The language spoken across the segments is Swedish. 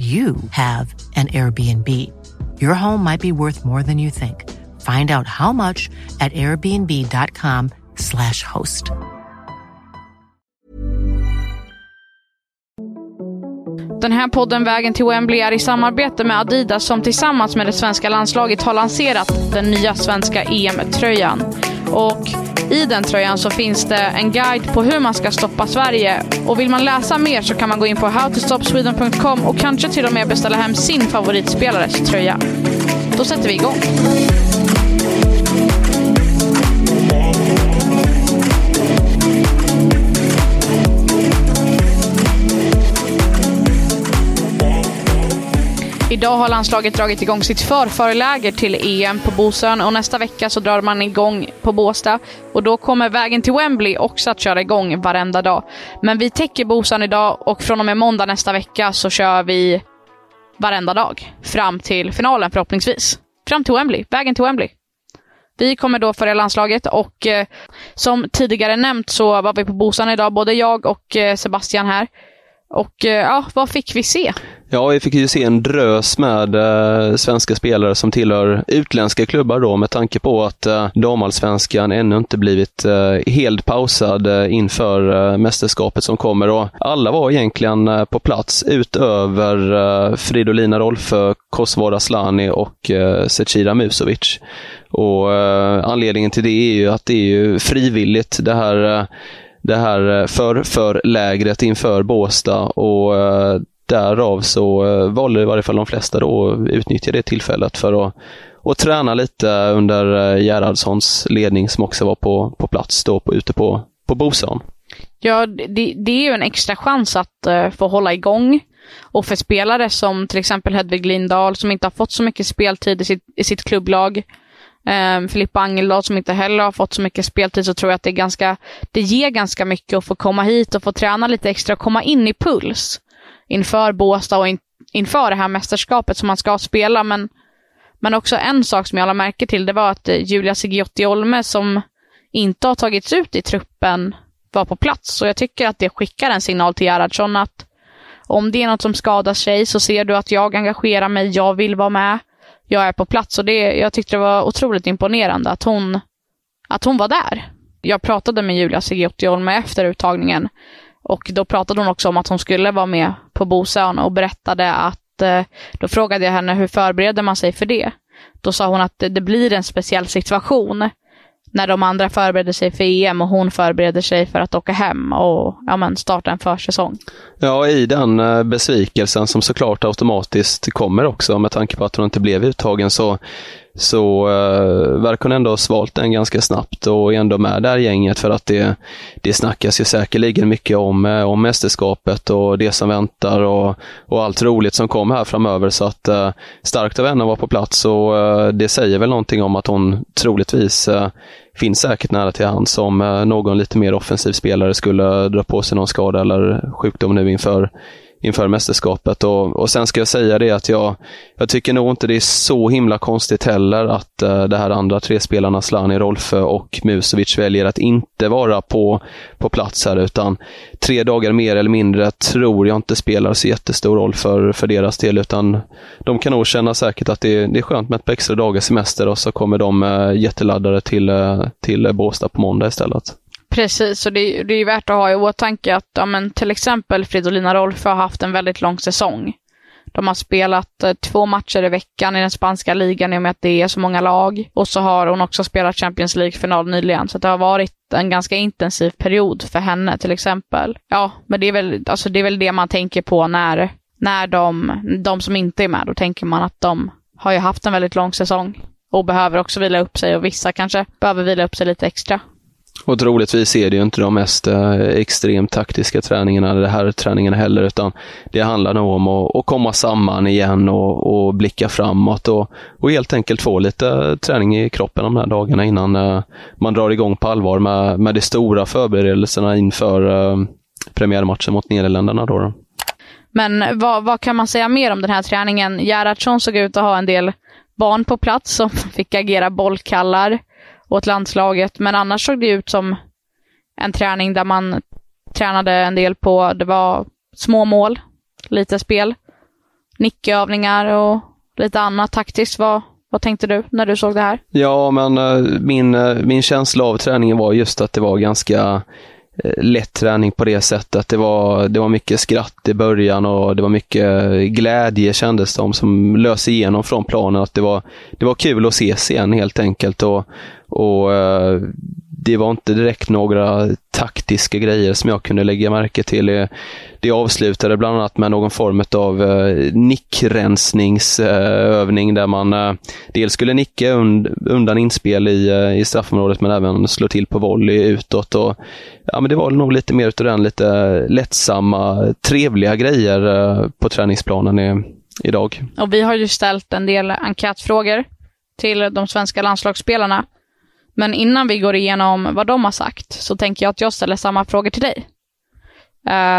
you have an Airbnb. Your home might be worth more than you think. Find out how much at airbnb.com slash host. Den här podden Vägen till Wembley är i samarbete med Adidas som tillsammans med det svenska landslaget har lanserat den nya svenska EM-tröjan. Och i den tröjan så finns det en guide på hur man ska stoppa Sverige. Och vill man läsa mer så kan man gå in på howtostopsweden.com och kanske till och med beställa hem sin favoritspelares tröja. Då sätter vi igång. Idag har landslaget dragit igång sitt förförläger till EM på Bosön och nästa vecka så drar man igång på Båstad. Och då kommer vägen till Wembley också att köra igång varenda dag. Men vi täcker Bosön idag och från och med måndag nästa vecka så kör vi varenda dag. Fram till finalen förhoppningsvis. Fram till Wembley, vägen till Wembley. Vi kommer då följa landslaget och eh, som tidigare nämnt så var vi på Bosön idag, både jag och eh, Sebastian här. Och eh, ja, vad fick vi se? Ja, vi fick ju se en drös med eh, svenska spelare som tillhör utländska klubbar då med tanke på att eh, damallsvenskan ännu inte blivit eh, helt pausad eh, inför eh, mästerskapet som kommer. Och alla var egentligen eh, på plats utöver eh, Fridolina Rolfö, Kosovare Asllani och eh, Zecira Musovic. Och eh, anledningen till det är ju att det är ju frivilligt det här eh, det här eh, för, för lägret inför Båstad och eh, därav så eh, valde i varje fall de flesta då att utnyttja det tillfället för att och träna lite under Gerhardssons ledning som också var på, på plats då på, ute på, på Bosön. Ja, det, det är ju en extra chans att uh, få hålla igång. Och för spelare som till exempel Hedvig Lindahl som inte har fått så mycket speltid i sitt, i sitt klubblag. Um, Filippa Angeldal som inte heller har fått så mycket speltid så tror jag att det är ganska, det ger ganska mycket att få komma hit och få träna lite extra och komma in i puls inför Båstad och in, inför det här mästerskapet som man ska spela. Men, men också en sak som jag lade märke till, det var att eh, Julia Sigiotti Olme som inte har tagits ut i truppen var på plats. Och jag tycker att det skickar en signal till Gerhardsson att om det är något som skadar sig så ser du att jag engagerar mig, jag vill vara med, jag är på plats. Och det, jag tyckte det var otroligt imponerande att hon, att hon var där. Jag pratade med Julia Sigiotti Olme efter uttagningen och då pratade hon också om att hon skulle vara med på Bosön och berättade att, eh, då frågade jag henne hur förbereder man sig för det? Då sa hon att det blir en speciell situation när de andra förbereder sig för EM och hon förbereder sig för att åka hem och ja, men, starta en försäsong. Ja, i den eh, besvikelsen som såklart automatiskt kommer också med tanke på att hon inte blev uttagen så så eh, uh, verkar hon ändå ha svalt den ganska snabbt och är ändå med där gänget för att det, det snackas ju säkerligen mycket om, eh, om mästerskapet och det som väntar och, och allt roligt som kommer här framöver. Så att uh, starkt av henne att vara på plats och uh, det säger väl någonting om att hon troligtvis finns säkert nära till hands om någon lite mer offensiv spelare skulle dra på sig någon skada eller sjukdom nu inför inför mästerskapet. Och, och sen ska jag säga det att jag, jag tycker nog inte det är så himla konstigt heller att eh, uh, det här andra tre spelarna, Slani, Rolfö och Musovic, väljer att inte vara på, på plats här, utan tre dagar mer eller mindre tror jag inte spelar så jättestor roll för, för deras del, utan de kan nog känna säkert att det, det är skönt med ett par extra dagars semester och så kommer de uh, jätteladdade till, uh, till Båstad på måndag istället. Precis, och det, det är värt att ha i åtanke att ja, men, till exempel Fridolina Rolfö har haft en väldigt lång säsong. De har spelat eh, två matcher i veckan i den spanska ligan i och med att det är så många lag. Och så har hon också spelat Champions League-final nyligen, så det har varit en ganska intensiv period för henne till exempel. Ja, men det är väl, alltså, det, är väl det man tänker på när, när de, de som inte är med, då tänker man att de har ju haft en väldigt lång säsong och behöver också vila upp sig och vissa kanske behöver vila upp sig lite extra. Och troligtvis är det ju inte de mest eh, extremt taktiska träningarna, det här träningarna heller, utan det handlar nog om att, att komma samman igen och, och blicka framåt och, och, helt enkelt få lite eh, träning i kroppen de här dagarna innan eh, man drar igång på allvar med, med de stora förberedelserna inför eh, premiärmatchen mot Nederländerna. Då, då. Men vad, vad, kan man säga mer om den här träningen? Gerhardsson såg ut att ha en del barn på plats som fick agera bollkallar åt landslaget. Men annars såg det ut som en träning där man tränade en del på, det var små mål, lite spel, nickövningar och lite annat taktiskt. Vad, vad tänkte du när du såg det här? Ja, men eh, min, eh, min känsla av träningen var just att det var ganska Eh, lätt träning på det sättet. Det var, det var mycket skratt i början och det var mycket glädje kändes det som lös igenom från planen. Att det, var, det var kul att ses igen helt enkelt. Och, och eh, det var inte direkt några taktiska grejer som jag kunde lägga märke till. Eh, det avslutade bland annat med någon form av eh, nickrensningsövning där man eh, dels skulle nicka undan inspel i, i straffområdet men även slå till på volley utåt. Och, ja, men det var nog lite mer utav den lite lättsamma, trevliga grejer på träningsplanen i, idag. Och vi har ju ställt en del enkätfrågor till de svenska landslagsspelarna men innan vi går igenom vad de har sagt så tänker jag att jag ställer samma frågor till dig.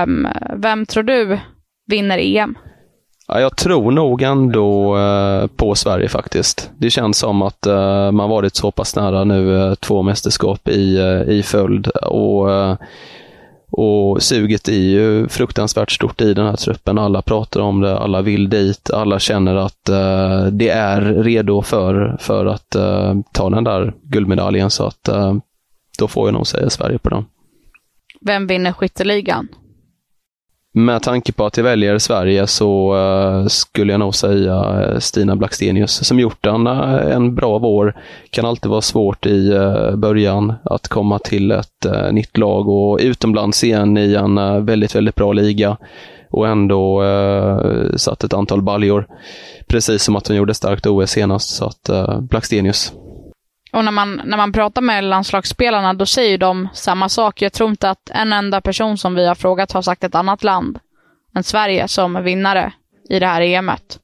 Um, vem tror du vinner EM? Ja, jag tror nog ändå uh, på Sverige faktiskt. Det känns som att uh, man varit så pass nära nu, uh, två mästerskap i, i följd. Och och suget är ju fruktansvärt stort i den här truppen. Alla pratar om det, alla vill dit, alla känner att uh, det är redo för, för att uh, ta den där guldmedaljen. Så att uh, då får jag nog säga Sverige på den. Vem vinner skytteligan? Med tanke på att jag väljer Sverige så uh, skulle jag nog säga eh, Stina Blackstenius som gjort en, eh, en bra vår. Kan alltid vara svårt i början att komma till ett nytt lag och utomlands igen i en väldigt, väldigt bra liga och ändå satt ett antal baljor. Precis som att hon gjorde starkt OS senast, så att Blackstenius. Och när man, när man pratar med landslagsspelarna, då säger de samma sak. Jag tror inte att en enda person som vi har frågat har sagt ett annat land än Sverige som vinnare i det här EMet.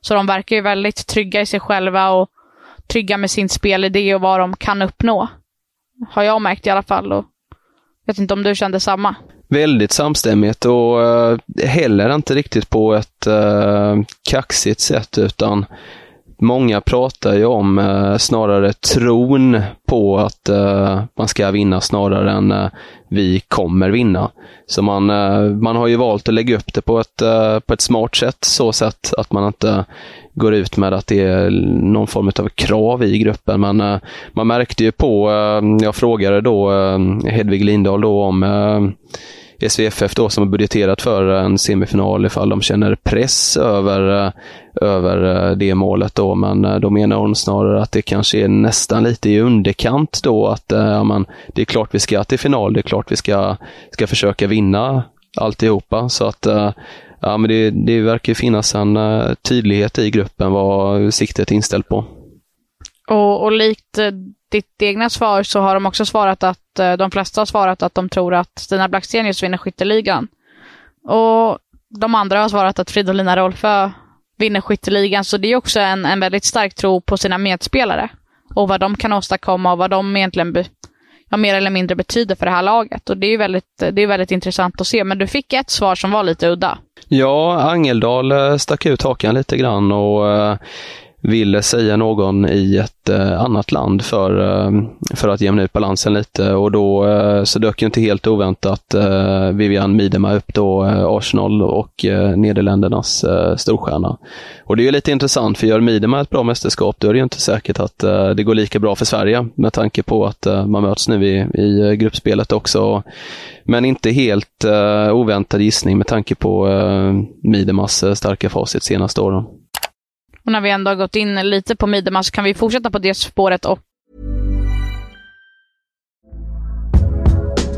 Så de verkar ju väldigt trygga i sig själva och trygga med sin spelidé och vad de kan uppnå. Har jag märkt i alla fall. Och jag vet inte om du kände samma? Väldigt samstämmigt och eh, heller inte riktigt på ett uh, kaxigt sätt utan Många pratar ju om eh, snarare tron på att eh, man ska vinna snarare än eh, vi kommer vinna. Så man, eh, man har ju valt att lägga upp det på ett, eh, på ett smart sätt, så sätt att man inte går ut med att det är någon form av krav i gruppen. Men eh, man märkte ju på, eh, jag frågade då eh, Hedvig Lindahl då om eh, SVFF då som har budgeterat för en semifinal ifall de känner press över, eh, över eh, det målet då. Men eh, då menar hon snarare att det kanske är nästan lite i underkant då att ja, man, det är klart vi ska till final, det är klart vi ska, ska försöka vinna alltihopa. Så att ja, men det, det verkar finnas en tydlighet i gruppen vad siktet är inställt på. Och, och likt ditt egna svar så har de också svarat att, eh, de flesta har svarat att de tror att Stina Blackstenius vinner skytteligan. Och de andra har svarat att Fridolina Rolfö vinner skytteligan, så det är också en, en väldigt stark tro på sina medspelare. Och vad de kan åstadkomma och vad de egentligen be, ja, mer eller mindre betyder för det här laget. Och det är väldigt, det är väldigt intressant att se. Men du fick ett svar som var lite udda. Ja, Angeldal eh, stack ut hakan lite grann och uh ville säga någon i ett eh, annat land för, eh, för att jämna ut balansen lite och då eh, så dök ju inte helt oväntat eh, Vivian Miedema upp då, eh, Arsenal och eh, Nederländernas eh, storstjärna. Och det är ju lite intressant för gör Miedema ett bra mästerskap då är det ju inte säkert att eh, det går lika bra för Sverige med tanke på att eh, man möts nu i, i eh, gruppspelet också. Men inte helt oväntad gissning med tanke på Miedemas starka facit senaste åren. Och när vi ändå har gått in lite på Midema så kan vi fortsätta på det spåret och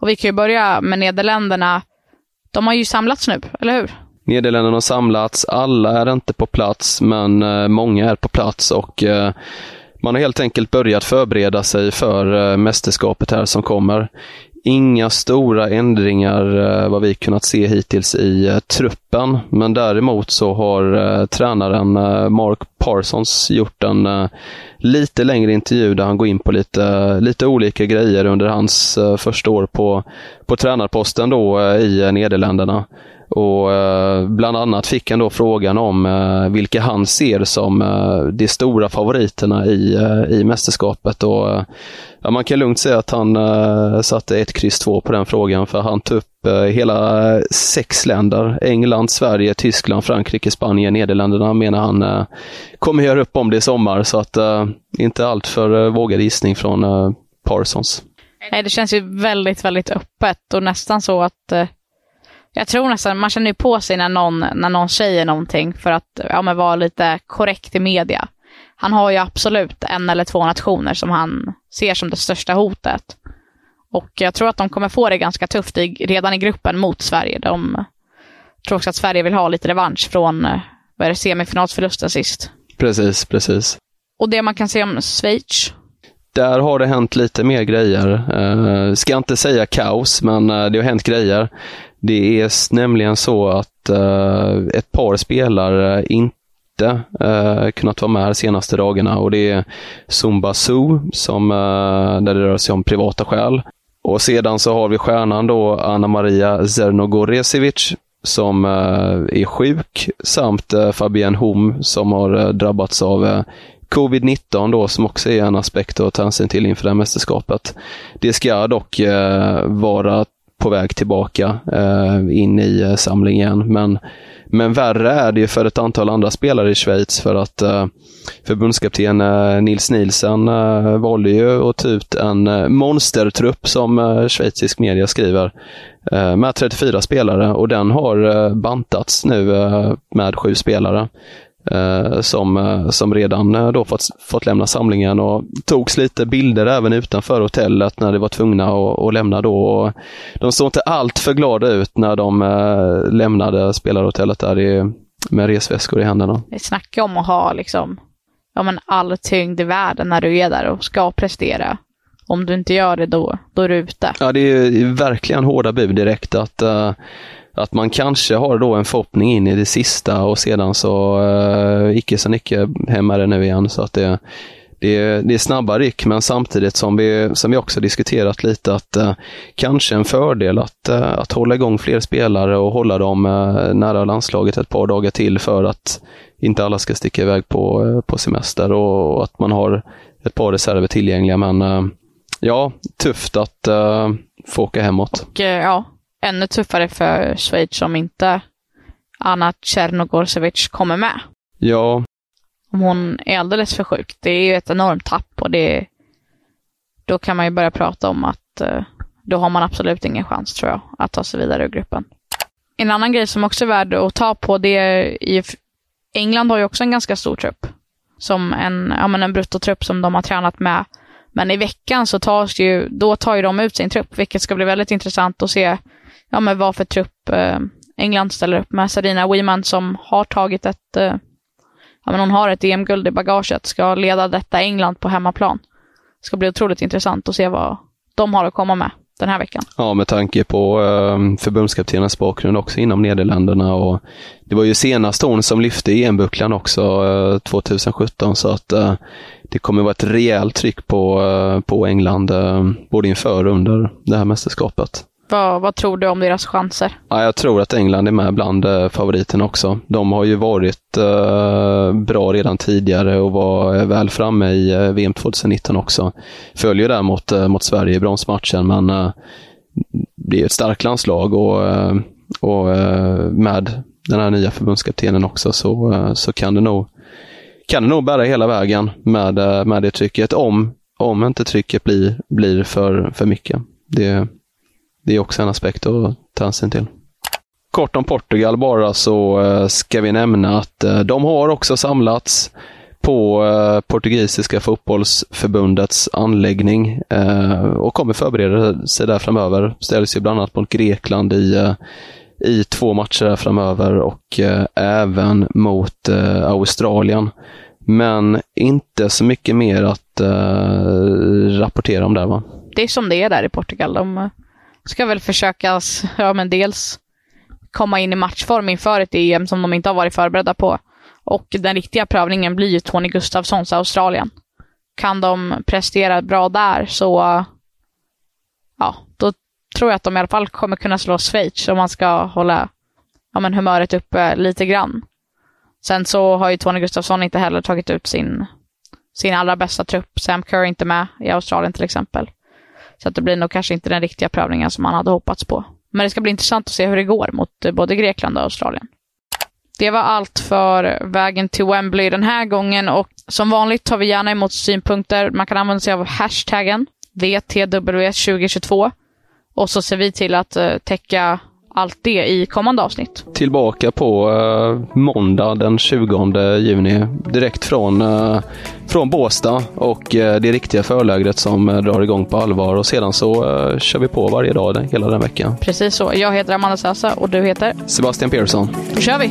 Och vi kan ju börja med Nederländerna. De har ju samlats nu, eller hur? Nederländerna har samlats, alla är inte på plats, men eh, många är på plats och eh, man har helt enkelt börjat förbereda sig för eh, mästerskapet här som kommer. Inga stora ändringar vad vi kunnat se hittills i truppen, men däremot så har tränaren Mark Parsons gjort en uh, lite längre intervju där han går in på lite, lite olika grejer under hans uh, första år på, på tränarposten då uh, i Nederländerna. Och Bland annat fick han då frågan om vilka han ser som de stora favoriterna i, i mästerskapet. Och, ja, man kan lugnt säga att han satte ett kryss två på den frågan för han tog upp Eh, hela sex länder. England, Sverige, Tyskland, Frankrike, Spanien, Nederländerna menar han eh, kommer göra upp om det i sommar. Så att eh, inte allt för vågad gissning från Parsons. Nej, det känns ju väldigt, väldigt öppet och nästan så att jag tror nästan, man känner ju på sig när någon, när någon säger någonting för att ja, men vara lite korrekt i media. Han har ju absolut en eller två nationer som han ser som det största hotet. Och jag tror att de kommer få det ganska tufft i, redan i gruppen mot Sverige. De tror också att Sverige vill ha lite revansch från eh, vad är det, semifinalsförlusten sist. Precis, precis. Och det man kan se om Schweiz, Där har det hänt lite mer grejer. Eh, ska inte säga kaos, men eh, det har hänt grejer. Det är nämligen så att eh, ett par spelare inte eh, kunnat vara med de senaste dagarna och det är Zumba Su, som, eh, där det rör sig om privata skäl. Och sedan så har vi stjärnan då Anna Maria Zernogoresevic som eh, är sjuk samt eh, Fabienne Hom som har eh, drabbats av eh, covid-19 då som också är en aspekt att ta hänsyn till inför det här mästerskapet. Det ska dock vara på väg tillbaka eh, in i eh, samlingen men men värre är det ju för ett antal andra spelare i Schweiz för att eh, förbundskapten eh, Nils Nielsen eh, valde ju att ta ut en eh, monstertrupp som eh, schweizisk media skriver eh, med 34 spelare. Och den har eh, bantats nu eh, med sju spelare som, eh, som redan eh, då fått, fått lämna samlingen och togs lite bilder även utanför hotellet när de var tvungna att, att lämna då. Och de såg inte allt för glada ut när de eh, lämnade spelarhotellet där i, med resväskor i händerna. Vi snackar om att ha liksom, ja, men all tyngd i världen när du är där och ska prestera. Om du inte gör det då, då är du ute. Ja, det är ju verkligen hårda bud direkt att, eh, att man kanske har då en förhoppning in i det sista och sedan så uh, icke så icke hem det nu igen. Så att det, det, är- det är snabba ryck men samtidigt som vi, som vi också diskuterat lite att eh, kanske en fördel att, eh, att hålla igång fler spelare och hålla dem eh, nära landslaget ett par dagar till för att inte alla ska sticka iväg på, eh, på semester och, och att man har ett par reserver tillgängliga. Men eh, ja, tufft att få åka hemåt. Och ja, ännu tuffare för Schweiz om inte Anna Tjernogorsevic kommer med. Ja, Om hon är alldeles för sjuk. Det är ju ett enormt tapp och det då kan man ju börja prata om att eh, då har man absolut ingen chans tror jag att ta sig vidare ur gruppen. En annan grej som också är värd att ta på det är i England har ju också en ganska stor trupp. Som en, ja, men en bruttotrupp som de har tränat med. Men i veckan så tas ju, då tar ju de ut sin trupp, vilket ska bli väldigt intressant att se ja, men vad för trupp eh, England ställer upp med. Sarina Wiman som har tagit ett, eh, ja men hon har ett EM-guld i bagaget, ska leda detta England på hemmaplan. Det ska bli otroligt intressant att se vad de har att komma med den här veckan. Ja, med tanke på eh, förbundskaptenens bakgrund också inom Nederländerna. Och det var ju senast hon som lyfte EM-bucklan också eh, 2017 så att eh, det kommer vara ett rejält tryck på, eh, på England eh, både inför och under det här mästerskapet. Vad, vad tror du om deras chanser? Ja, jag tror att England är med bland eh, favoriterna också. De har ju varit eh, bra redan tidigare och var eh, väl framme i eh, VM 2019 också. Följer där mot, eh, mot Sverige i bronsmatchen, men eh, det är ett starkt landslag och, eh, och eh, med den här nya förbundskaptenen också så, eh, så kan det nog kan det nog bära hela vägen med, eh, med det trycket, om, om inte trycket blir, blir för, för mycket. Det, det är också en aspekt att ta hänsyn till. Kort om Portugal bara så eh, ska vi nämna att eh, de har också samlats på eh, portugisiska fotbollsförbundets anläggning och kommer förbereda sig där framöver. Ställs ju bland annat mot Grekland i, i två matcher där framöver och även mot Australien. Men inte så mycket mer att rapportera om där va? Det är som det är där i Portugal. De ska väl försöka, ja men dels komma in i matchform inför ett EM som de inte har varit förberedda på. Och den riktiga prövningen blir ju Tony Gustafssons Australien. Kan de prestera bra där så, ja, då tror jag att de i alla fall kommer kunna slå Schweiz om man ska hålla ja, men humöret uppe lite grann. Sen så har ju Tony Gustafsson inte heller tagit ut sin, sin allra bästa trupp. Sam Kerr är inte med i Australien till exempel. Så att det blir nog kanske inte den riktiga prövningen som man hade hoppats på. Men det ska bli intressant att se hur det går mot eh, både Grekland och Australien. Det var allt för vägen till Wembley den här gången och som vanligt tar vi gärna emot synpunkter. Man kan använda sig av hashtaggen VTW2022 och så ser vi till att eh, täcka allt det i kommande avsnitt. Tillbaka på uh, måndag den 20 juni direkt från, uh, från Båstad och uh, det riktiga förlägret som uh, drar igång på allvar och sedan så kör vi på varje dag den, hela den veckan. Precis så. Jag heter Amanda Sassa och du heter? Sebastian Persson. Då kör vi!